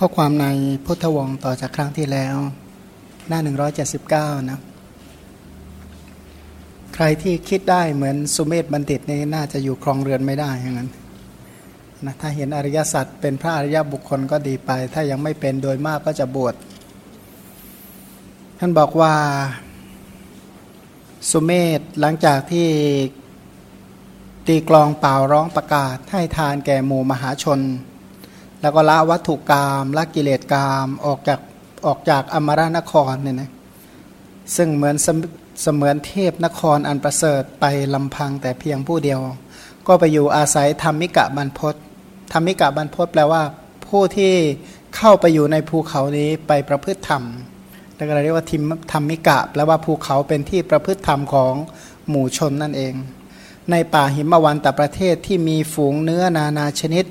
ข้อความในพุทธวงศ์ต่อจากครั้งที่แล้ว หน้า 179 นะ ใครที่คิดได้เหมือนสุเมธบัณฑิตนี่น่าจะอยู่ครองเรือนไม่ได้อย่างนั้นนะถ้าเห็นอริยสัจเป็นพระอริยบุคคลก็ดีไป ถ้ายังไม่เป็นโดยมากก็จะบวชท่านบอกว่าสุเมธหลังจากที่ตีกลองเป่าร้องประกาศให้ทานแก่หมู่มหาชน แล้วก็ละวัตถุกรรมละกิเลสกรรมออกจากออกจากอมรานครเนี่ยนะซึ่งเหมือนเสมือนเทพนครอันประเสริฐไปลำพังแต่เพียงผู้เดียว ก็ไปอยู่อาศัยธรรมิกะบรรพศธรรมิกะบรรพศแปลว่า ผู้ที่เข้าไปอยู่ในภูเขานี้ไปประพฤติธรรมแล้วก็เรียกว่าทิมธรรมิกะแปลว่าภูเขาเป็นที่ประพฤติธรรมของหมู่ชนนั่นเอง ในป่าหิมวันตประเทศที่มีฝูงเนื้อนานาชนิด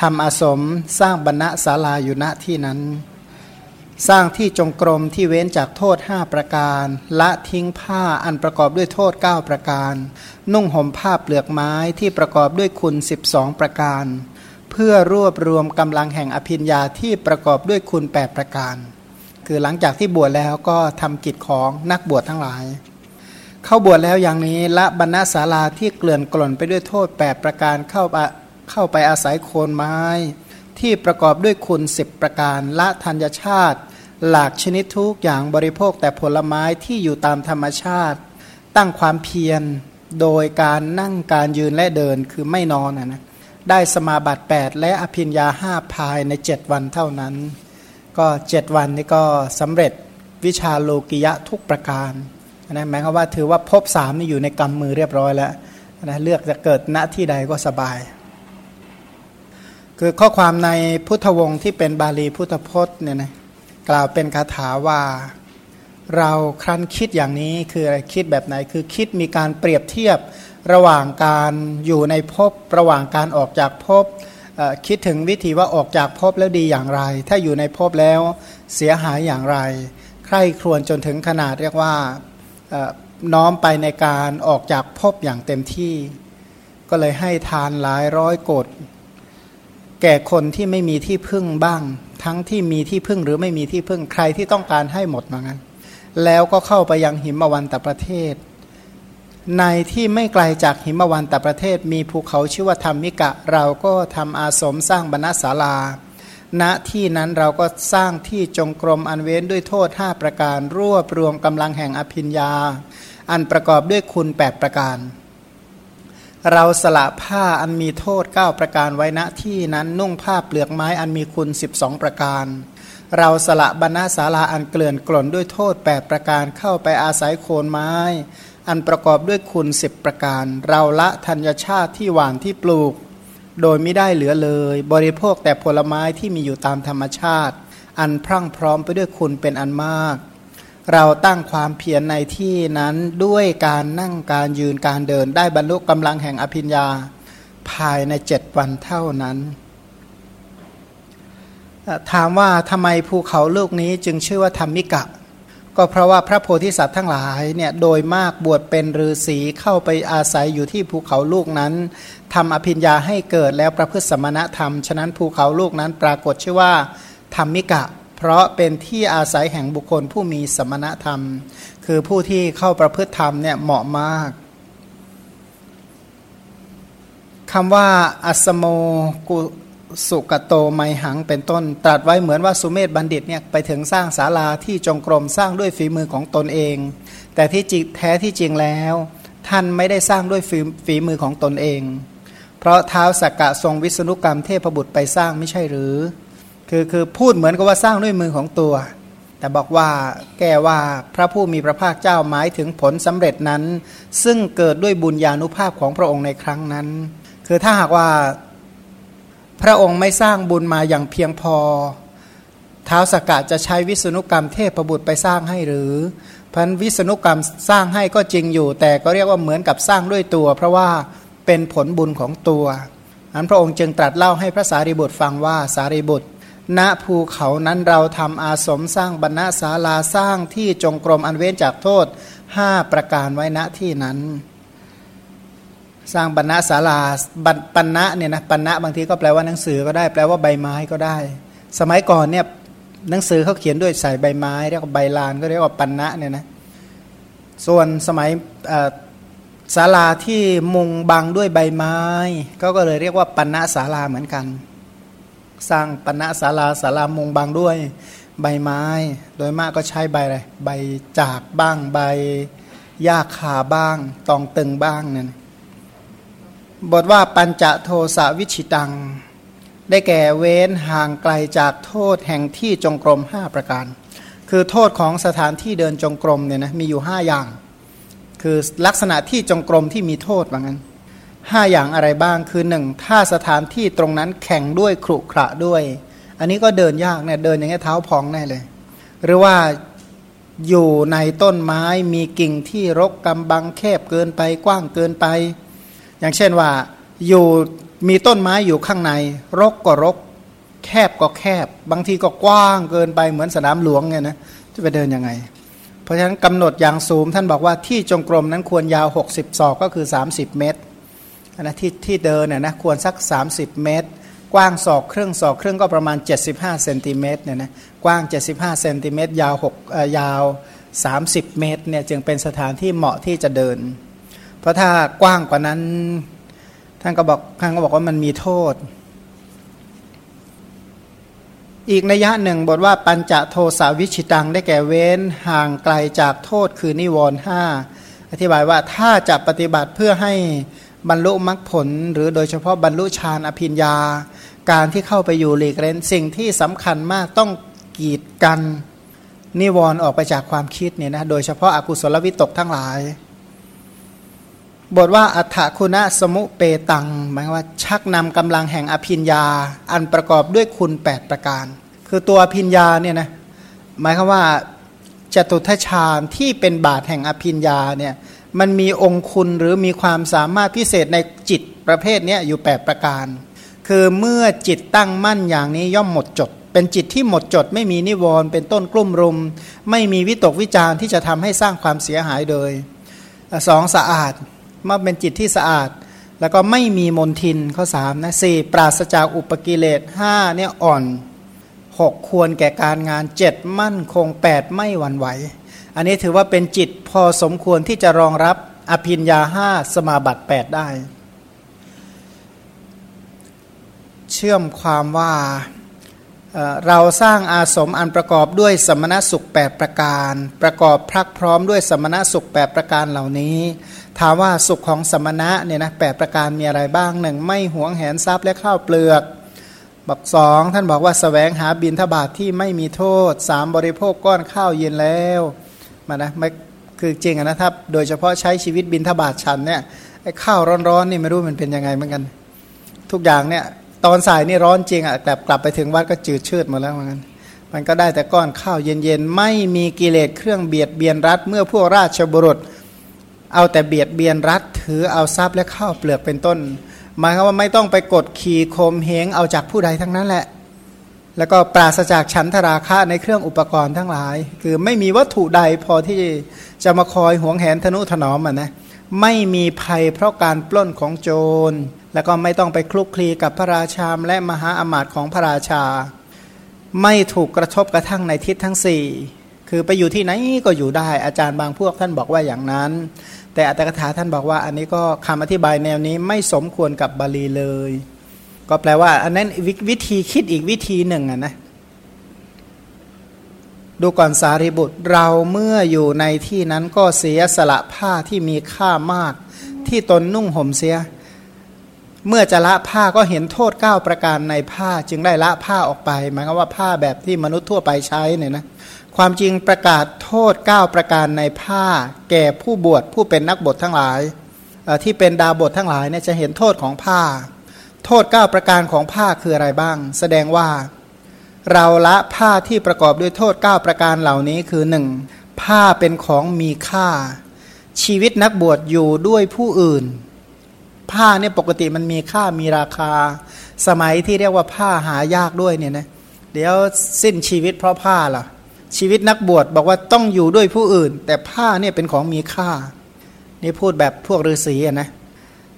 ทำอาสมสร้างบรรณศาลาอยู่ณที่นั้น สร้างที่จงกรมที่เว้นจากโทษ 5 ประการ ละทิ้งผ้าอันประกอบด้วยโทษ 9 ประการ นุ่งห่มผ้าเปลือกไม้ที่ประกอบด้วยคุณ 12 ประการ เพื่อรวบรวมกำลังแห่งอภิญญาที่ประกอบด้วยคุณ 8 ประการ คือหลังจากที่บวชแล้วก็ทำกิจของนักบวชทั้งหลายเข้าบวชแล้วอย่างนี้ละบรรณศาลาที่เกลื่อนกล่นไปด้วยโทษ 8 ประการเข้า เข้าไปอาศัยโคนไม้ ที่ประกอบด้วยคุณสิบประการละธัญชาติ หลากชนิดทุกอย่างบริโภคแต่ผลไม้ที่อยู่ตามธรรมชาติ ตั้งความเพียรโดยการนั่งการยืนและเดินคือไม่นอนนะได้สมาบัติ 8 และอภิญญาห้าภายใน 7 วันเท่านั้น ก็ 7 วันนี้ก็สำเร็จวิชาโลกิยะทุกประการนะหมายความว่าถือว่าพบสามนี่อยู่ในกำมือเรียบร้อยแล้วนะเลือกจะเกิดณที่ใดก็สบาย คือข้อความในพุทธวงศ์ที่เป็นบาลีพุทธพจน์เนี่ยนะกล่าวเป็นคาถาว่า เราครั้นคิดอย่างนี้คืออะไรคิดแบบไหน คือคิดมีการเปรียบเทียบระหว่างการอยู่ในภพระหว่างการออกจากภพคิดถึงวิธีว่าออกจากภพแล้วดีอย่างไร ถ้าอยู่ในภพแล้วเสียหายอย่างไร ใคร่ครวญจนถึงขนาดเรียกว่าน้อมไปในการออกจากภพอย่างเต็มที่ ก็เลยให้ทานหลายร้อยโกด แก่คนที่ไม่มีที่พึ่งบ้าง ทั้งที่มีที่พึ่งหรือไม่มีที่พึ่งใครที่ต้องการให้หมดมางั้นแล้วก็เข้าไปยังหิมวันตประเทศ ในที่ไม่ไกลจากหิมวันตประเทศ มีภูเขาชื่อว่าธรรมิกะ เราก็ทำอาสมสร้างบรรณศาลา ณที่นั้นเราก็สร้างที่จงกรมอันเว้นด้วยโทษ 5 ประการ รวบรวมกำลังแห่งอภิญญา อันประกอบด้วยคุณ 8 ประการ เราสละผ้าอันมีโทษ 9 ประการไว้ณที่นั้นนุ่งผ้าเปลือกไม้อันมีคุณ 12 ประการ เราสละบรรณาศาลาอันเกลื่อนกล่นด้วยโทษ 8 ประการเข้าไปอาศัยโคนไม้ อันประกอบด้วยคุณ 10 ประการ เราละธัญชาติที่หวานที่ปลูก โดยไม่ได้เหลือเลย บริโภคแต่ผลไม้ที่มีอยู่ตามธรรมชาติ อันพรั่งพร้อมไปด้วยคุณเป็นอันมาก เราตั้งความเพียรในที่นั้นด้วยการนั่งการยืนการเดิน ได้บรรลุกำลังแห่งอภิญญาภายในเจ็ดวันเท่านั้น ถามว่าทำไมภูเขาลูกนี้จึงชื่อว่าธรรมิกะ ก็เพราะว่าพระโพธิสัตว์ทั้งหลายเนี่ยโดยมากบวชเป็นฤาษีเข้าไปอาศัยอยู่ที่ภูเขาลูกนั้นทำอภิญญาให้เกิดแล้วประพฤติสมณธรรม ฉะนั้นภูเขาลูกนั้นปรากฏชื่อว่าธรรมิกะ เพราะเป็นที่อาศัยแห่งบุคคลผู้มีสมณธรรม คือผู้ที่เข้าประพฤติธรรมเนี่ยเหมาะมากคำว่าอัสโมกุสุกโตไมหังเป็นต้น ตรัสไว้เหมือนว่าสุเมธบัณฑิตเนี่ยไปถึงสร้างศาลาที่จงกรมสร้างด้วยฝีมือของตนเอง แต่ที่จริงแท้ที่จริงแล้ว ท่านไม่ได้สร้างด้วยฝีฝีมือของตนเอง เพราะเท้าสักกะทรงวิษณุกรรมเทพบุตรไปสร้างไม่ใช่หรือ คือคือพูดเหมือนกับว่าสร้างด้วยมือของตัว แต่บอกว่าแกว่าพระผู้มีพระภาคเจ้าหมายถึงผลสำเร็จนั้น ซึ่งเกิดด้วยบุญญาณุภาพของพระองค์ในครั้งนั้น คือถ้าหากว่าพระองค์ไม่สร้างบุญมาอย่างเพียงพอท้าวสกกะจะใช้วิษณุกรรมเทพประบุตรไปสร้างให้หรือพันวิษณุกรรมสร้างให้ก็จริงอยู่ แต่ก็เรียกว่าเหมือนกับสร้างด้วยตัว เพราะว่าเป็นผลบุญของตัวอันพระองค์จึงตรัสเล่าให้พระสารีบุตรฟังว่าสารีบุตร ณภูเขานั้นเราทำอาสมสร้างบรรณศาลาสร้างที่จงกรมอันเว้นจากโทษห้าประการไว้ณที่นั้น สร้างบรรณศาลาบรรณะเนี่ยนะบรรณะบางทีก็แปลว่าหนังสือก็ได้ แปลว่าใบไม้ก็ได้ สมัยก่อนเนี่ยหนังสือเขาเขียนด้วยใส่ใบไม้เรียกว่าใบลานก็เรียกว่าปันนะเนี่ยนะส่วนสมัยศาลาที่มุงบังด้วยใบไม้ ก็ก็เลยเรียกว่าปันนะศาลาเหมือนกัน สร้างปันะศาลาศาลามุงบังด้วยใบไม้ โดยมากก็ใช้ใบอะไรใบจากบ้างใบหญ้าคาบ้าง ตองตึงบ้างนั่นบทว่าปัญจโทสวิชิตัง ได้แก่เว้นห่างไกลจากโทษแห่งที่จงกรมห้าประการ คือโทษของสถานที่เดินจงกรมเนี่ยนะมีอยู่ห้าอย่าง คือลักษณะที่จงกรมที่มีโทษว่างั้น ห้าอย่างอะไรบ้างคือหนึ่งถ้าสถานที่ตรงนั้นแข่งด้วยครุขระด้วย อันนี้ก็เดินยากเนี่ยเดินอย่างเงี้ยเท้าพองแน่เลย หรือว่าอยู่ในต้นไม้มีกิ่งที่รกกำบังแคบเกินไปกว้างเกินไป อย่างเช่นว่าอยู่มีต้นไม้อยู่ข้างใน รกก็รก แคบก็แคบ บางทีก็กว้างเกินไปเหมือนสนามหลวงเนี่ยนะจะไปเดินยังไง เพราะฉะนั้นกำหนดอย่างสูงท่านบอกว่าที่จงกรมนั้นควรยาว 60 ศอกก็คือ 30 เมตร นะที่ที่เดินเนี่ยนะควรสัก 30 เมตร กว้างศอกครึ่งศอกครึ่งก็ประมาณ 75เซนติเมตรเนี่ยนะกว้าง 75เซนติเมตรยาว6ยาว 30 เมตรเนี่ยจึงเป็นสถานที่เหมาะที่จะเดิน เพราะถ้ากว้างกว่านั้นท่านก็บอกท่านก็บอกว่ามันมีโทษ อีกนัยยะหนึ่งบทว่าปัญจโทสาวิชิตังได้แก่เว้นห่างไกลจากโทษคือนิวรณ์ห้าอธิบายว่าถ้าจะปฏิบัติเพื่อให้ บรรลุมรรคผล หรือโดยเฉพาะบรรลุฌานอภิญญา การที่เข้าไปอยู่หลีกเล่นสิ่งที่สำคัญมากต้องกีดกันนิวรณ์ออกไปจากความคิดเนี่ยนะโดยเฉพาะอากุศลวิตกทั้งหลาย บทว่าอัฏฐคุณะสมุเปตัง หมายว่าชักนำกำลังแห่งอภิญญา อันประกอบด้วยคุณ 8 ประการ คือตัวอภิญญาเนี่ยนะหมายคือว่าจตุทชานที่เป็นบาทแห่งอภิญญาเนี่ย มันมีองคุณหรือมีความสามารถพิเศษในจิตประเภทนี้อยู่ 8 ประการ คือเมื่อจิตตั้งมั่นอย่างนี้ย่อมหมดจด เป็นจิตที่หมดจด ไม่มีนิวรณ์เป็นต้นกลุ่มรุม ไม่มีวิตกวิจารที่จะทำให้สร้างความเสียหายโดยสองสะอาดมาเป็นจิตที่สะอาด แล้วก็ไม่มีมนทินข้อสามนะสี่ปราศจากอุปกิเลสห้าเนี่ยอ่อนหกควรแก่การงานเจ็ดมั่นคงแปดไม่หวั่นไหว อันนี้ถือว่าเป็นจิตพอสมควรที่จะรองรับอภินยาห้าสมาบัติแปดได้ เชื่อมความว่าเราสร้างอาสมอันประกอบด้วยสมณสุขแปประการ ประกอบพรักพร้อมด้วยสมณสุขแปประการเหล่านี้ ถามว่าสุขของสมณะเนี่ยนะแปประการมีอะไรบ้างหนึ่งไม่หวงแหนทรัพย์และข้าวเปลือกบอกสองท่านบอกว่าสแสวงหาบินทบาทที่ไม่มีโทษสามบริโภคก้อนข้าวเย็นแล้ว มานะไม่คือจริงนะครับโดยเฉพาะใช้ชีวิตบินทบาทฉันเนี่ยไอ้ข้าวร้อนๆนี่ไม่รู้มันเป็นยังไงเหมือนกัน ทุกอย่างเนี่ยตอนสายนี่ร้อนจริงอะแต่กลับไปถึงวัดก็จืดชืดหมดแล้วเหมือนกันมันก็ได้แต่ก้อนข้าวเย็นๆ ไม่มีกิเลสเครื่องเบียดเบียนรัฐเมื่อพวกราชบุรุษ เอาแต่เบียดเบียนรัฐถือเอาทรัพย์และข้าวเปลือกเป็นต้นหมายความว่าไม่ต้องไปกดขี่โคมเหงเอาจากผู้ใดทั้งนั้นแหละ แล้วก็ปราศจากฉันทราคะในเครื่องอุปกรณ์ทั้งหลาย คือไม่มีวัตถุใดพอที่จะมาคอยหวงแหนทนุถนอมอะนะไม่มีภัยเพราะการปล้นของโจร แล้วก็ไม่ต้องไปคลุกคลีกับพระราชาและมหาอมาตย์ของพระราชา ไม่ถูกกระทบกระทั่งในทิศทั้งสี่คือไปอยู่ที่ไหนก็อยู่ได้ อาจารย์บางพวกท่านบอกว่าอย่างนั้น แต่อัตถกถาท่านบอกว่าอันนี้ก็คำอธิบายแนวนี้ไม่สมควรกับบาลีเลย ก็แปลว่า อันนั้นวิธีคิดอีกวิธีหนึ่งอะนะดูก่อนสารีบุตรเราเมื่ออยู่ในที่นั้นก็เสียสละผ้าที่มีค่ามาก ที่ตนนุ่งห่มเสีย เมื่อจะละผ้าก็เห็นโทษ 9 ประการในผ้าจึงได้ละผ้าออกไปหมายความว่าผ้าแบบที่มนุษย์ทั่วไปใช้เนี่ยนะความจริงประกาศโทษ 9 ประการในผ้า แก่ผู้บวชผู้เป็นนักบวชทั้งหลายที่เป็นดาบททั้งหลายเนี่ยจะเห็นโทษของผ้า โทษ 9 ประการของผ้าคืออะไรบ้าง แสดงว่า เราละผ้าที่ประกอบด้วยโทษ 9 ประการเหล่านี้คือ 1. ผ้าเป็นของมีค่า ชีวิตนักบวชอยู่ด้วยผู้อื่น ผ้าเนี่ยปกติมันมีค่ามีราคา สมัยที่เรียกว่าผ้าหายากด้วยเนี่ยนะเดี๋ยวสิ้นชีวิตเพราะผ้าล่ะ ชีวิตนักบวชบอกว่าต้องอยู่ด้วยผู้อื่น แต่ผ้าเนี่ยเป็นของมีค่า นี่พูดแบบพวกฤาษีนะ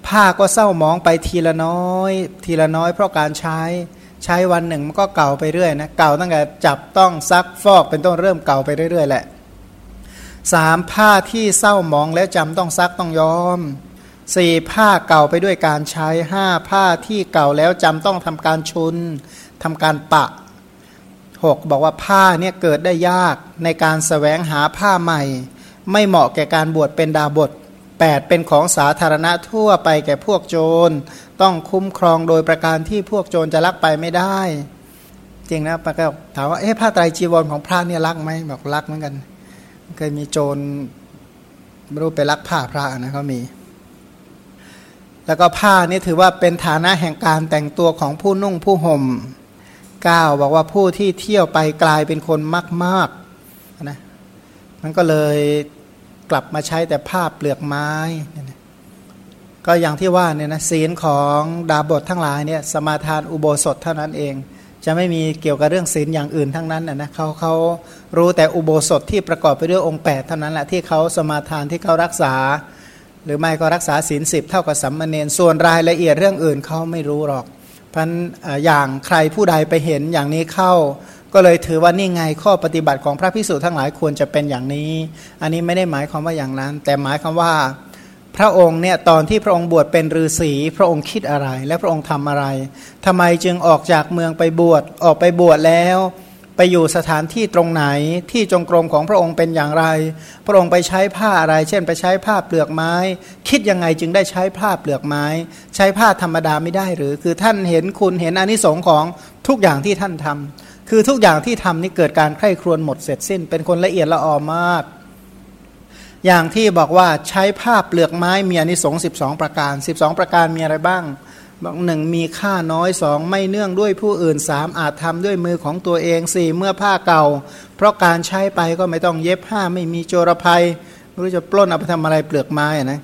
ผ้าก็เศร้ามองไปทีละน้อย ทีละน้อย เพราะการใช้ใช้วันหนึ่งมันก็เก่าไปเรื่อยนะเก่าตั้งแต่จับต้องซักฟอกเป็นต้นเริ่มเก่าไปเรื่อยๆแหละสามผ้าที่เศร้ามองแล้วจำต้องซักต้องย้อมสี่ผ้าเก่าไปด้วยการใช้ห้าผ้าที่เก่าแล้วจำต้องทำการชุนทำการปะหกบอกว่าผ้าเนี่ยเกิดได้ยากในการสแสวงหาผ้าใหม่ ไม่เหมาะแก่การบวชเป็นดาบท 8. เป็นของสาธารณะทั่วไปแก่พวกโจร ต้องคุ้มครองโดยประการที่พวกโจรจะลักไปไม่ได้ จริงนะปะก็ถามว่าเอ๊ะผ้าไตรจีวรของพระเนี่ยลักไหมบอกลักเหมือนกันเคยมีโจรไม่รู้ไปลักผ้าพระนะเขามี แล้วก็ผ้านี่ถือว่าเป็นฐานะแห่งการแต่งตัวของผู้นุ่งผู้ห่ม9บอกว่าผู้ที่เที่ยวไปกลายเป็นคนมากๆนะมันก็เลย กลับมาใช้แต่ผ้าเปลือกไม้ก็อย่างที่ว่าเนี่ยนะศีลของดาบททั้งหลายเนี่ยสมาทานอุโบสถเท่านั้นเอง จะไม่มีเกี่ยวกับเรื่องศีลอย่างอื่นทั้งนั้นนะเขาเขารู้แต่อุโบสถที่ประกอบไปด้วยองค์ 8 เท่านั้นแหละที่เขาสมาทานที่เขารักษา หรือไม่ก็รักษาศีลสิบเท่ากับสัมมาเนนส่วนรายละเอียดเรื่องอื่นเขาไม่รู้หรอกพันอย่างใครผู้ใดไปเห็นอย่างนี้เข้า ก็เลยถือว่านี่ไงข้อปฏิบัติของพระพิสุทั้งหลายควรจะเป็นอย่างนี้ อันนี้ไม่ได้หมายความว่าอย่างนั้น แต่หมายความว่าพระองค์เนี่ยตอนที่พระองค์บวชเป็นฤาษีพระองค์คิดอะไร และพระองค์ทำอะไรทำไมจึงออกจากเมืองไปบวชออกไปบวชแล้ว ไปอยู่สถานที่ตรงไหนที่จงกรมของพระองค์เป็นอย่างไร พระองค์ไปใช้ผ้าอะไร เช่น ไปใช้ผ้าเปลือกไม้ คิดยังไงจึงได้ใช้ผ้าเปลือกไม้ ใช้ผ้าธรรมดาไม่ได้หรือคือท่านเห็นคุณเห็นอนิสงค์ของทุกอย่างที่ท่านทำ คือทุกอย่างที่ทำนี่เกิดการใคร่ครวญหมดเสร็จสิ้น เป็นคนละเอียดละออมาก อย่างที่บอกว่าใช้ผ้าเปลือกไม้มีอนิสงส์12 ประการ 12 ประการมีอะไรบ้างบอกหนึ่งมีค่าน้อยสองไม่เนื่องด้วยผู้อื่นสามอาจทำด้วยมือของตัวเองสี่เมื่อผ้าเก่า เพราะการใช้ไปก็ไม่ต้องเย็บผ้าไม่มีโจรภัยไม่รู้จะปล้นเอาไปทำอะไรเปลือกไม้นะ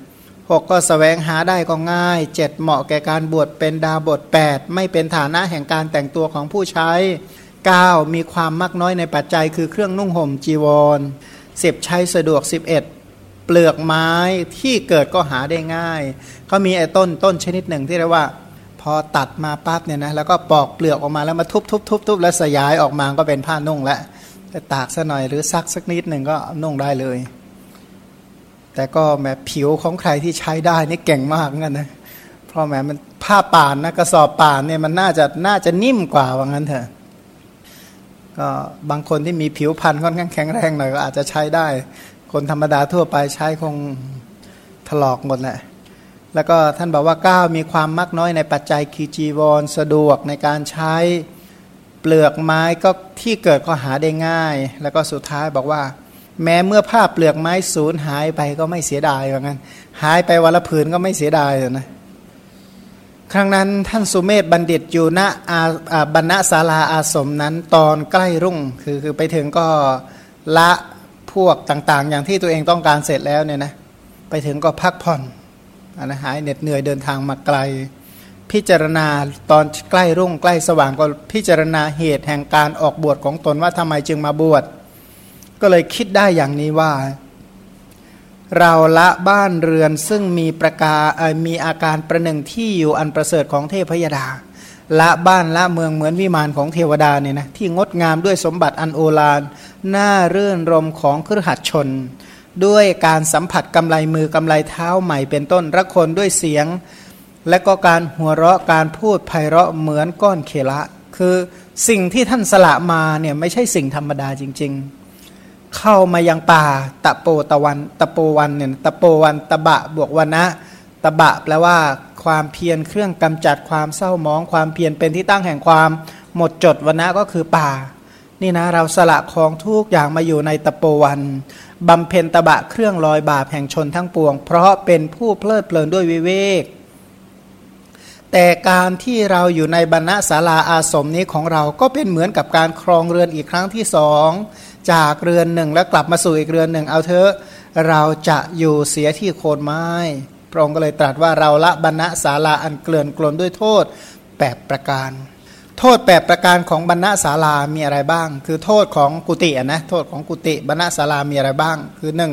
หกก็สแสวงหาได้ก็ง่ายเจ็ดเหมาะแก่การบวชเป็นดาบท8ไม่เป็นฐานะแห่งการแต่งตัวของผู้ใช้ 9. มีความมากน้อยในปัจจัยคือเครื่องนุ่งห่มจีวร 10 ใช้สะดวก 11 เปลือกไม้ที่เกิดก็หาได้ง่ายเขามีไอ้ต้นต้นชนิดหนึ่งที่เรียกว่า พอตัดมาปั๊บเนี่ยนะแล้วก็ปอกเปลือกออกมาแล้วมาทุบทุบทุบทุบแล้วสยายออกมาก็เป็นผ้านุ่งแล้วจะตากสัหน่อยหรือซักสักนิดหนึ่งก็นุ่งได้เลย แต่ก็แม้ผิวของใครที่ใช้ได้นี่เก่งมากงั้นนะเพราะแม้มันผ้าป่านนะกระสอบป่านเนี่ยมันน่าจะน่าจะนิ่มกว่าว่างั้นเถอะ ก็บางคนที่มีผิวพรรณค่อนข้างแข็งแรงหน่อยก็อาจจะใช้ได้ คนธรรมดาทั่วไปใช้คงถลอกหมดแหละแล้วก็ท่านบอกว่าก้าวมีความมักน้อยในปัจจัยคีจีวรสะดวกในการใช้เปลือกไม้ก็ที่เกิดก็หาได้ง่าย แล้วก็สุดท้ายบอกว่า แม้เมื่อผ้าเปลือกไม้สูญหายไปก็ไม่เสียดายเหมือนกันหายไปวันละผืนก็ไม่เสียดายนะ ครั้งนั้นท่านสุเมธบัณฑิตอยู่ณอาบรรณศาลาอาสมนั้นตอนใกล้รุ่งคือคือไปถึงก็ละพวกต่างๆ อย่างที่ตัวเองต้องการเสร็จแล้วเนี่ยนะไปถึงก็พักผ่อนนะหายเหน็ดเหนื่อยเดินทางมาไกล พิจารณาตอนใกล้รุ่งใกล้สว่างก็พิจารณาเหตุแห่งการออกบวชของตนว่าทำไมจึงมาบวชก็เลยคิดได้อย่างนี้ว่า เราละบ้านเรือนซึ่งมีประกามีอาการประหนึ่งที่อยู่อันประเสริฐของเทพยดา ละบ้านละเมืองเหมือนวิมานของเทวดาเนี่ยนะที่งดงามด้วยสมบัติอันโอฬารน่าเรื่นรมของครหัดชน ด้วยการสัมผัสกำไลมือกำไลเท้าใหม่เป็นต้นรักคนด้วยเสียง และก็การหัวเราะการพูดไพเราะเหมือนก้อนเคละ คือสิ่งที่ท่านสละมาเนี่ยไม่ใช่สิ่งธรรมดาจริง ๆ เข้ามายังป่า ตะโปตะวันตะโปวันเนี่ยตะโปวันตะบะบวกวันนะตะบะแปลว่าความเพียรเครื่องกำจัดความเศร้ามอง ความเพียรเป็นที่ตั้งแห่งความหมดจดวันนะก็คือป่า นี่นะเราสละของทุกอย่างมาอยู่ในตะโปวันบำเพ็ญตะบะเครื่องลอยบาปแห่งชนทั้งปวง เพราะเป็นผู้เพลิดเพลินด้วยวิเวก แต่การที่เราอยู่ในบรรณศาลาอาสมนี้ของเราก็เป็นเหมือนกับการครองเรือนอีกครั้งที่สองจากเรือนหนึ่งแล้วกลับมาสู่อีกเรือนหนึ่งเอาเถอะเราจะอยู่เสียที่โคนไม้ พระองค์ก็เลยตรัสว่าเราละบรรณศาลาอันเกลื่อนกลนด้วยโทษแปดประการ โทษแปประการของบรรณศาลามีอะไรบ้าง คือโทษของกุฏินะโทษของกุฏิบรรณศาลามีอะไรบ้าง คือหนึ่ง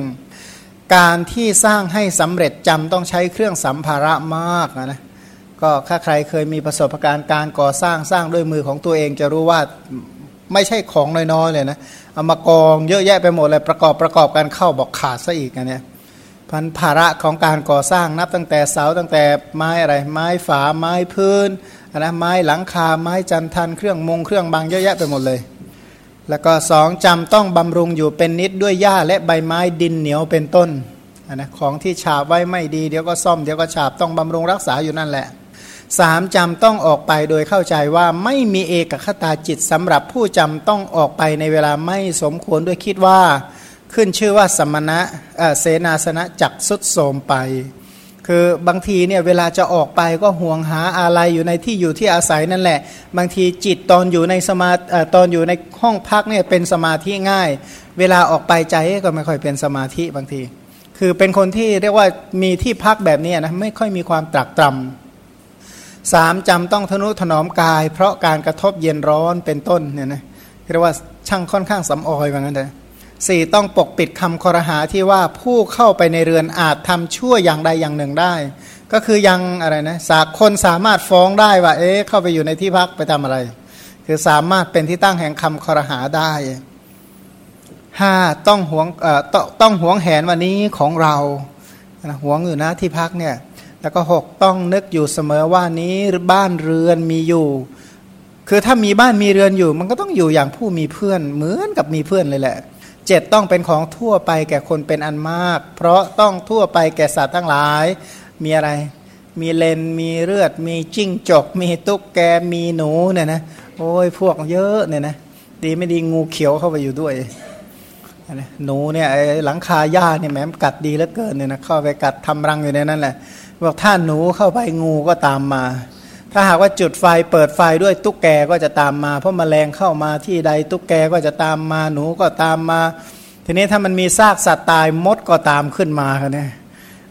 การที่สร้างให้สำเร็จจำต้องใช้เครื่องสัมภาระมากนะ ก็ถ้าใครเคยมีประสบการณ์การก่อสร้างสร้างด้วยมือของตัวเองจะรู้ว่าไม่ใช่ของน้อยๆเลยนะเอามากองเยอะแยะไปหมดเลยประกอบประกอบกันเข้าบอกขาดซะอีกนะเนี่ยพันภาระของการก่อสร้างนับตั้งแต่เสาตั้งแต่ไม้อะไร ไม้ฝาไม้พื้นนะไม้หลังคาไม้จันทันเครื่องมงเครื่องบางเยอะแยะไปหมดเลย แล้วก็สองจำต้องบำรุงอยู่เป็นนิดด้วยหญ้าและใบไม้ดินเหนียวเป็นต้นนะของที่ฉาบไว้ไม่ดีเดี๋ยวก็ซ่อมเดี๋ยวก็ฉาบต้องบำรุงรักษาอยู่นั่นแหละ สามจำต้องออกไปโดยเข้าใจว่าไม่มีเอกคตาจิตสำหรับผู้จำต้องออกไปในเวลาไม่สมควรด้วยคิดว่า ขึ้นชื่อว่าสมณะเสนาสนะจักสุดโสมไป คือบางทีเนี่ยเวลาจะออกไปก็ห่วงหาอะไรอยู่ในที่อยู่ที่อาศัยนั่นแหละ บางทีจิตตอนอยู่ในสมาตอนอยู่ในห้องพักเนี่ยเป็นสมาธิง่าย เวลาออกไปใจก็ไม่ค่อยเป็นสมาธิบางที คือเป็นคนที่เรียกว่ามีที่พักแบบนี้นะไม่ค่อยมีความตรักตรำ สามจำต้องทนุถนอมกาย เพราะการกระทบเย็นร้อนเป็นต้นเนี่ยนะเรียกว่าช่างค่อนข้างสำออยว่างั้นเลยสี่ต้องปกปิดคำคอรหาที่ว่าผู้เข้าไปในเรือนอาจทำชั่วอย่างใดอย่างหนึ่งได้ ก็คือยังอะไรนะสาคนสามารถฟ้องได้ว่าเอ๊ะเข้าไปอยู่ในที่พักไปทำอะไร คือสามารถเป็นที่ตั้งแห่งคำคอรหาได้ห้าต้องหวงเอ่อต้องต้องหวงแหนวันนี้ของเราหวงอยู่นะที่พักเนี่ย แล้วก็หกต้องนึกอยู่เสมอว่านี้บ้านเรือนมีอยู่ คือถ้ามีบ้านมีเรือนอยู่ มันก็ต้องอยู่อย่างผู้มีเพื่อนเหมือนกับมีเพื่อนเลยแหละเจ็ดต้องเป็นของทั่วไปแก่คนเป็นอันมาก เพราะต้องทั่วไปแก่สัตว์ทั้งหลาย มีอะไร มีเลนมีเลือด มีจิ้งจก มีตุ๊กแกมีหนูเนี่ยนะโอ้ยพวกเยอะเนี่ยนะดีไม่ดีงูเขียวเข้าไปอยู่ด้วย หนูเนี่ยหลังคาหญ้าเนี่ยแหมกัดดีเหลือเกินเนี่ยนะเข้าไปกัดทำรังอยู่ในนั้นแหละบอกถ้าหนูเข้าไปงูก็ตามมา ถ้าหากว่าจุดไฟเปิดไฟด้วยตุ๊กแกก็จะตามมา เพราะมแมลงเข้ามาที่ใดตุ๊กแกก็จะตามมาหนูก็ตามมา ทีนี้ถ้ามันมีซากสัตว์ตายมดก็ตามขึ้นมาคันนี้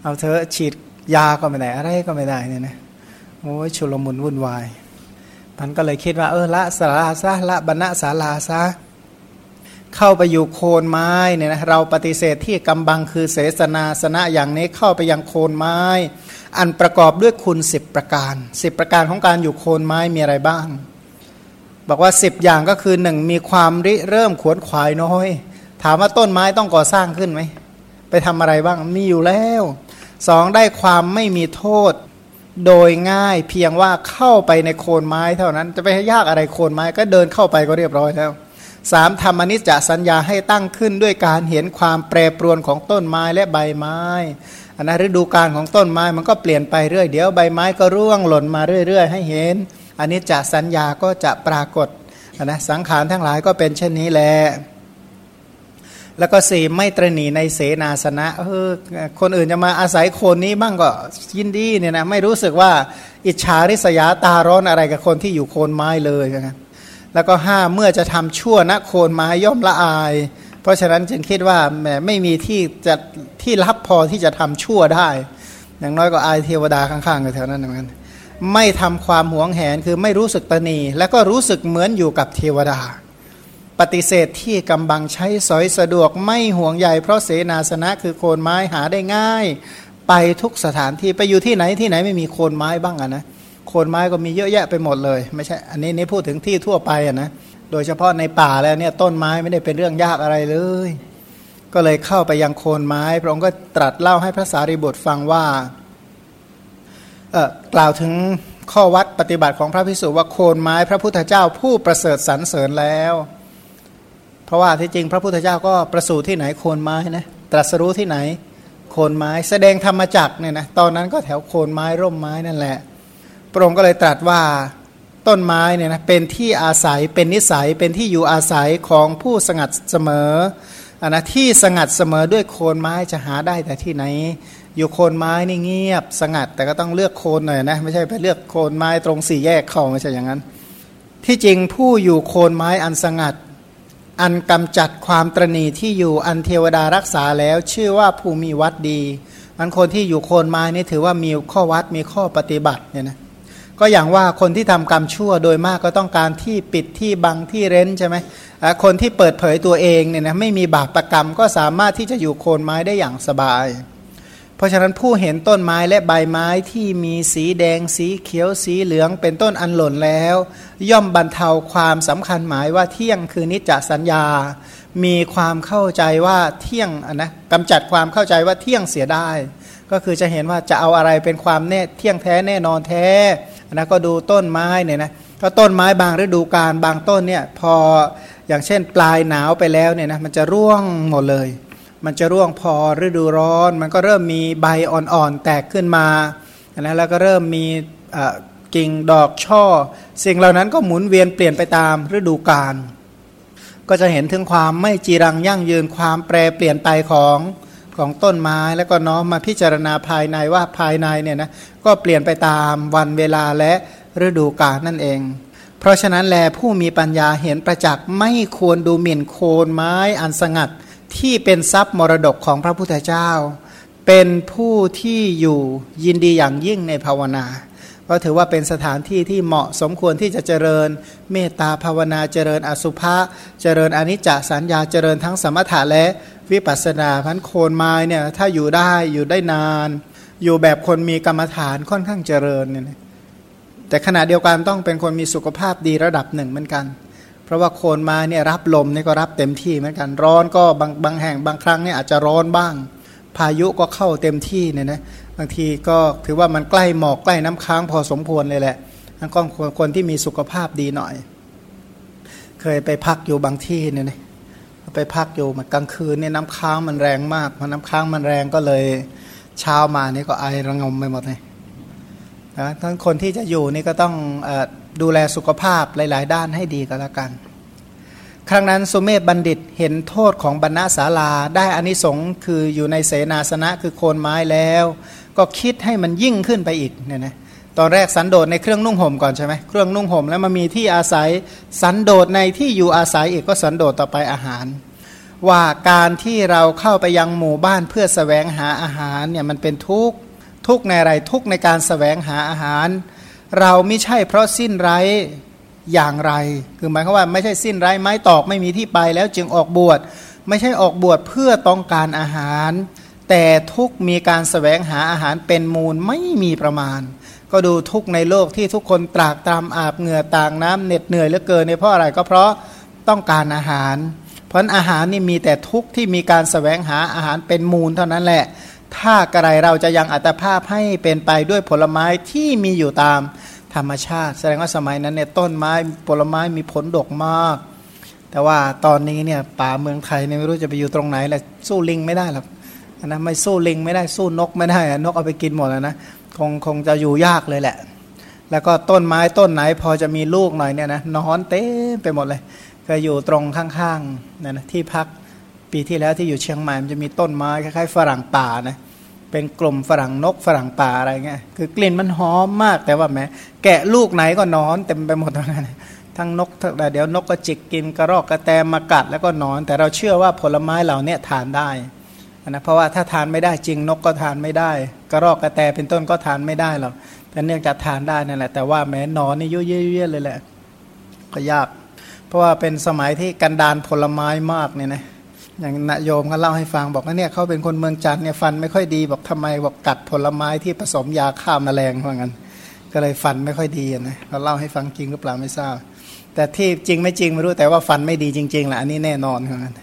เอาเธอฉีดยาก็ไม่ได้อะไรก็ไม่ได้เนี่ยนะโอ้ยชุลมุนวุ่นวายมันก็เลยคิดว่าเออละสาราซะละบรรณศาลาซะ เข้าไปอยู่โคนไม้เนี่ยนะเราปฏิเสธที่กำบังคือเสสนาสนะอย่างนี้เข้าไปยังโคนไม้ อันประกอบด้วยคุณสิบประการสิบประการของการอยู่โคนไม้มีอะไรบ้าง บอกว่าสิบอย่างก็คือหนึ่งมีความริเริ่มขวนขวายน้อย ถามว่าต้นไม้ต้องก่อสร้างขึ้นไหม ไปทำอะไรบ้างมีอยู่แล้วสองได้ความไม่มีโทษโดยง่ายเพียงว่าเข้าไปในโคนไม้เท่านั้นจะไปยากอะไรโคนไม้ก็เดินเข้าไปก็เรียบร้อยแล้ว สามธรรมนิจจสัญญาให้ตั้งขึ้นด้วยการเห็นความแปรปรวนของต้นไม้และใบไม้อันนั้นฤดูการของต้นไม้มันก็เปลี่ยนไปเรื่อยเดี๋ยวใบไม้ก็ร่วงหล่นมาเรื่อย ๆ ให้เห็นอันนี้จะสัญญาก็จะปรากฏนะสังขารทั้งหลายก็เป็นเช่นนี้แหละแล้วก็สี่ไม่ตรณีในเสนาสนะเออคนอื่นจะมาอาศัยคนนี้บ้างก็ยินดีเนี่ยนะไม่รู้สึกว่าอิจฉาริษยาตาร้อนอะไรกับคนที่อยู่โคนไม้เลยนะ แล้วก็ห้าเมื่อจะทำชั่วนะโคนไม้ย่อมละอาย เพราะฉะนั้นจึงคิดว่าแหมไม่มีที่จะที่รับพอที่จะทำชั่วได้ อย่างน้อยก็อายเทวดาข้างๆกันแถวนั้นเหมือนกันไม่ทำความหวงแหนคือไม่รู้สึกตนีแล้วก็รู้สึกเหมือนอยู่กับเทวดา ปฏิเสธที่กำบังใช้สอยสะดวกไม่ห่วงใยเพราะเสนาสนะคือโคนไม้หาได้ง่าย ไปทุกสถานที่ไปอยู่ที่ไหนที่ไหนไม่มีโคนไม้บ้างอะนะ คนไม้ก็มีเยอะแยะไปหมดเลยไม่ใช่อันนี้นี่พูดถึงที่ทั่วไปอะนะโดยเฉพาะในป่าแล้วเนี่ยต้นไม้ไม่ได้เป็นเรื่องยากอะไรเลย ก็เลยเข้าไปยังโคนไม้ พระองค์ก็ตรัสเล่าให้พระสารีบุตรฟังว่าเออกล่าวถึงข้อวัดปฏิบัติของพระพิสุว่าโคนไม้พระพุทธเจ้าผู้ประเสริฐสรรเสริญแล้ว เพราะว่าที่จริงพระพุทธเจ้าก็ประสูติที่ไหนโคนไม้นะตรัสรู้ที่ไหนโคนไม้แสดงธรรมจักเนี่ยนะตอนนั้นก็แถวโคนไม้ร่มไม้นั่นแหละ พระองค์ก็เลยตรัสว่าต้นไม้เนี่ยนะเป็นที่อาศัยเป็นนิสัยเป็นที่อยู่อาศัยของผู้สงัดเสมออันนะที่สงัดเสมอด้วยโคนไม้จะหาได้แต่ที่ไหน อยู่โคนไม้นี่เงียบ สงัดแต่ก็ต้องเลือกโคนหน่อยนะไม่ใช่ไปเลือกโคนไม้ตรงสี่แยกเข้าไม่ใช่อย่างนั้น ที่จริงผู้อยู่โคนไม้อันสงัด อันกำจัดความตรณีที่อยู่อันเทวดารักษาแล้ว ชื่อว่าผู้มีวัดดีอันคนที่อยู่โคนไม้นี่ถือว่ามีข้อวัดมีข้อปฏิบัติเนี่ยนะ ก็อย่างว่าคนที่ทำกรรมชั่วโดยมากก็ต้องการที่ปิดที่บังที่เร้นใช่ไหมคนที่เปิดเผยตัวเองเนี่ยนะไม่มีบาปประกรรมก็สามารถที่จะอยู่โคนไม้ได้อย่างสบาย เพราะฉะนั้นผู้เห็นต้นไม้และใบไม้ที่มีสีแดงสีเขียวสีเหลืองเป็นต้นอันหล่นแล้ว ย่อมบรรเทาความสำคัญหมายว่าเที่ยงคือนิจจสัญญา มีความเข้าใจว่าเที่ยงนะกำจัดความเข้าใจว่าเที่ยงเสียได้ ก็คือจะเห็นว่าจะเอาอะไรเป็นความแน่เที่ยงแท้แน่นอนแท้ นะก็ดูต้นไม้เนี่ยนะก็ต้นไม้บางฤดูกาลบางต้นเนี่ยพออย่างเช่นปลายหนาวไปแล้วเนี่ยนะมันจะร่วงหมดเลย มันจะร่วงพอฤดูร้อน มันก็เริ่มมีใบอ่อนๆแตกขึ้นมานะแล้วก็เริ่มมีกิ่งดอกช่อ สิ่งเหล่านั้นก็หมุนเวียนเปลี่ยนไปตามฤดูกาลก็จะเห็นถึงความไม่จีรังยั่งยืนความแปรเปลี่ยนไปของ ของต้นไม้แล้วก็น้อมมาพิจารณาภายในว่าภายในเนี่ยนะก็เปลี่ยนไปตามวันเวลาและฤดูกาลนั่นเอง เพราะฉะนั้นแลผู้มีปัญญาเห็นประจักษ์ไม่ควรดูหมิ่นโคนไม้อันสงัด ที่เป็นทรัพย์มรดกของพระพุทธเจ้า เป็นผู้ที่อยู่ยินดีอย่างยิ่งในภาวนา ก็ถือว่าเป็นสถานที่ที่เหมาะสมควรที่จะเจริญ เมตตาภาวนาเจริญอสุภะเจริญอนิจจสัญญาเจริญทั้งสมถะและวิปัสสนาพันโคนไม้เนี่ยถ้าอยู่ได้อยู่ได้นาน อยู่แบบคนมีกรรมฐานค่อนข้างเจริญเนี่ยแต่ขณะเดียวกันต้องเป็นคนมีสุขภาพดีระดับหนึ่งเหมือนกัน เพราะว่าโคนไม้เนี่ยรับลมนี่ก็รับเต็มที่เหมือนกันร้อนก็บางบางแห่งบางครั้งเนี่ยอาจจะร้อนบ้าง พายุก็เข้าเต็มที่เนี่ยนะางทีก็ถือว่ามันใกล้หมอกใกล้น้ำค้างพอสมควรเลยแหละทั้งก็คนที่มีสุขภาพดีหน่อย เคยไปพักอยู่บางที่เนี่ยนะไปพักอยู่มากลางคืนเนี่ยน้ำค้างมันแรงมากพอน้ำค้างมันแรงก็เลยเช้ามานี่ก็ไอระงมไปหมดเลยนะทั้งคนที่จะอยู่นี่ก็ต้องอดูแลสุขภาพหลาย ๆ ด้านให้ดีก็แล้วกัน ครั้งนั้นสุเมธบัณฑิตเห็นโทษของบรรณาศาลาได้อานิสงส์คืออยู่ในเสนาสนะคือโคนไม้แล้ว ก็คิดให้มันยิ่งขึ้นไปอีกเนี่ยนะตอนแรกสันโดษในเครื่องนุ่งห่มก่อนใช่ไหมเครื่องนุ่งห่มแล้วมันมีที่อาศัยสันโดษในที่อยู่อาศัยอีกก็สันโดษต่อไปอาหาร ว่าการที่เราเข้าไปยังหมู่บ้านเพื่อสแสวงหาอาหารเนี่ยมันเป็นทุกข์ทุกในอะไรทุกในการสแสวงหาอาหาร เราไม่ใช่เพราะสิ้นไร้อย่างไร คือหมายความว่าไม่ใช่สิ้นไร้ไม้ตอกไม่มีที่ไปแล้วจึงออกบวชไม่ใช่ออกบวชเพื่อต้องการอาหาร แต่ทุกมีการสแสวงหาอาหารเป็นมูลไม่มีประมาณ ก็ดูทุกในโลกที่ทุกคนตรากตามอาบเหงื่อต่างน้ำเหน็ดเหนื่อยเหลือเกินเนี่ยเพราะอะไรก็เพราะต้องการอาหาร เพราะอาหารนี่มีแต่ทุกที่มีการสแสวงหาอาหารเป็นมูลเท่านั้นแหละ ถ้ากระไรเราจะยังอัตภาพให้เป็นไปด้วยผลไม้ที่มีอยู่ตามธรรมชาติ แสดงว่าสมัยนั้นเนี่ยต้นไม้ผลไม้มีผลดกมาก แต่ว่าตอนนี้เนี่ยป่าเมืองไทยเนี่ยไม่รู้จะไปอยู่ตรงไหนแหละสู้ลิงไม่ได้หรอก นะไม่สู้ลิงไม่ได้สู้นกไม่ได้นกเอาไปกินหมดแล้วนะคงคงจะอยู่ยากเลยแหละ แล้วก็ต้นไม้ต้นไหนพอจะมีลูกหน่อยเนี่ยนะนอนเต้ไปหมดเลย ก็อยู่ตรงข้างๆนะนะที่พักปีที่แล้วที่อยู่เชียงใหม่มันจะมีต้นไม้คล้ายๆฝรั่งป่านะเป็นกลุ่มฝรั่งนกฝรั่งป่าอะไรเงี้ยคือกลิ่นมันหอมมากแต่ว่าแม้แกะลูกไหนก็นอนเต็มไปหมดทั้งนั้นทั้งนกเดี๋ยวนกก็จิกกินกระรอกกระแตมากัดแล้วก็นอน แต่เราเชื่อว่าผลไม้เหล่านี้ทานได้ นะเพราะว่าถ้าทานไม่ได้จริงนกก็ทานไม่ได้ กระรอกกระแตเป็นต้นก็ทานไม่ได้หรอกแต่เนื่องจากทานได้นั่นแหละแต่ว่าแม้นอนนี่ยุ่ยเยเลยแหละก็ยาก เพราะว่าเป็นสมัยที่กันดานผลไม้มากเนี่ยนะอย่างนโยมก็เล่าให้ฟังบอกว่าเนี่ยเขาเป็นคนเมืองจันทร์เนี่ยฟันไม่ค่อยดีบอกทำไมบอกกัดผลไม้ที่ผสมยาฆ่าแมลงว่างั้น ก็เลยฟันไม่ค่อยดีนะเราเล่าให้ฟังจริงหรือเปล่าไม่ทราบ แต่ที่จริงไม่จริงไม่รู้แต่ว่าฟันไม่ดีจริงๆแหละอันนี้แน่นอนว่างั้น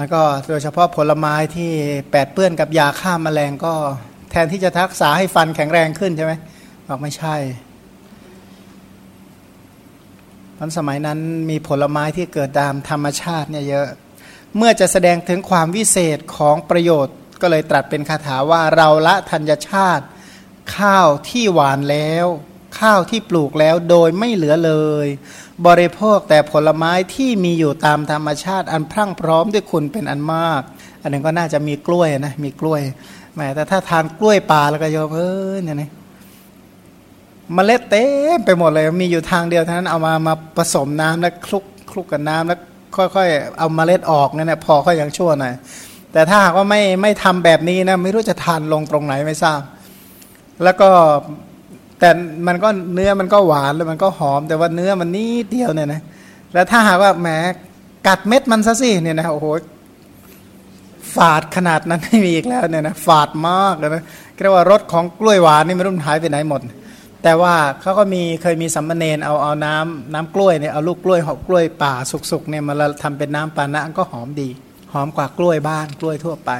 แล้วก็โดยเฉพาะผลไม้ที่แปดเปื้อนกับยาฆ่าแมลงก็แทนที่จะทักษาให้ฟันแข็งแรงขึ้นใช่ไหมบอกไม่ใช่ตอนสมัยนั้นมีผลไม้ที่เกิดตามธรรมชาติเนี่ยเยอะ เมื่อจะแสดงถึงความวิเศษของประโยชน์ ก็เลยตรัสเป็นคาถาว่าเราละธัญชาติ ข้าวที่หวานแล้ว ข้าวที่ปลูกแล้วโดยไม่เหลือเลย บริโภคแต่ผลไม้ที่มีอยู่ตามธรรมชาติอันพรั่งพร้อมด้วยคุณเป็นอันมาก อันนึงก็น่าจะมีกล้วยนะมีกล้วยแม้แต่ถ้าทานกล้วยป่าแล้วก็โยมเออเนี่ยนะมเมล็ดเต็มไปหมดเลยมีอยู่ทางเดียวเท่านั้นเอามามาผสมน้ำแล้วคลุกคลุกกับน้ำแล้วค่อยๆเอามาเมล็ดออกเนี่ยพอก็ยังชั่วหน่อยแต่ถ้าหากว่าไม่ไม่ทำแบบนี้นะไม่รู้จะทานลงตรงไหนไม่ทราบ แล้วก็ แต่มันก็เนื้อมันก็หวานแล้วมันก็หอม แต่ว่าเนื้อมันนิดเดียวเนี่ยนะแล้วถ้าหากว่าแหมกัดเม็ดมันซะสิเนี่ยนะโอ้โหฝาดขนาดนั้นไม่มีอีกแล้วเนี่ยนะฝาดมากเลยนะเรียกว่ารสของกล้วยหวานนี่ไม่รู้มันหายไปไหนหมด แต่ว่าเขาก็มีเคยมีสัมมเนนเอาเอาน้ำน้ำกล้วยเนี่ยเอาลูกกล้วยหอบกล้วยป่าสุกๆเนี่ยมาทำเป็นน้ำปานะก็หอมดี หอมกว่ากล้วยบ้านกล้วยทั่วไป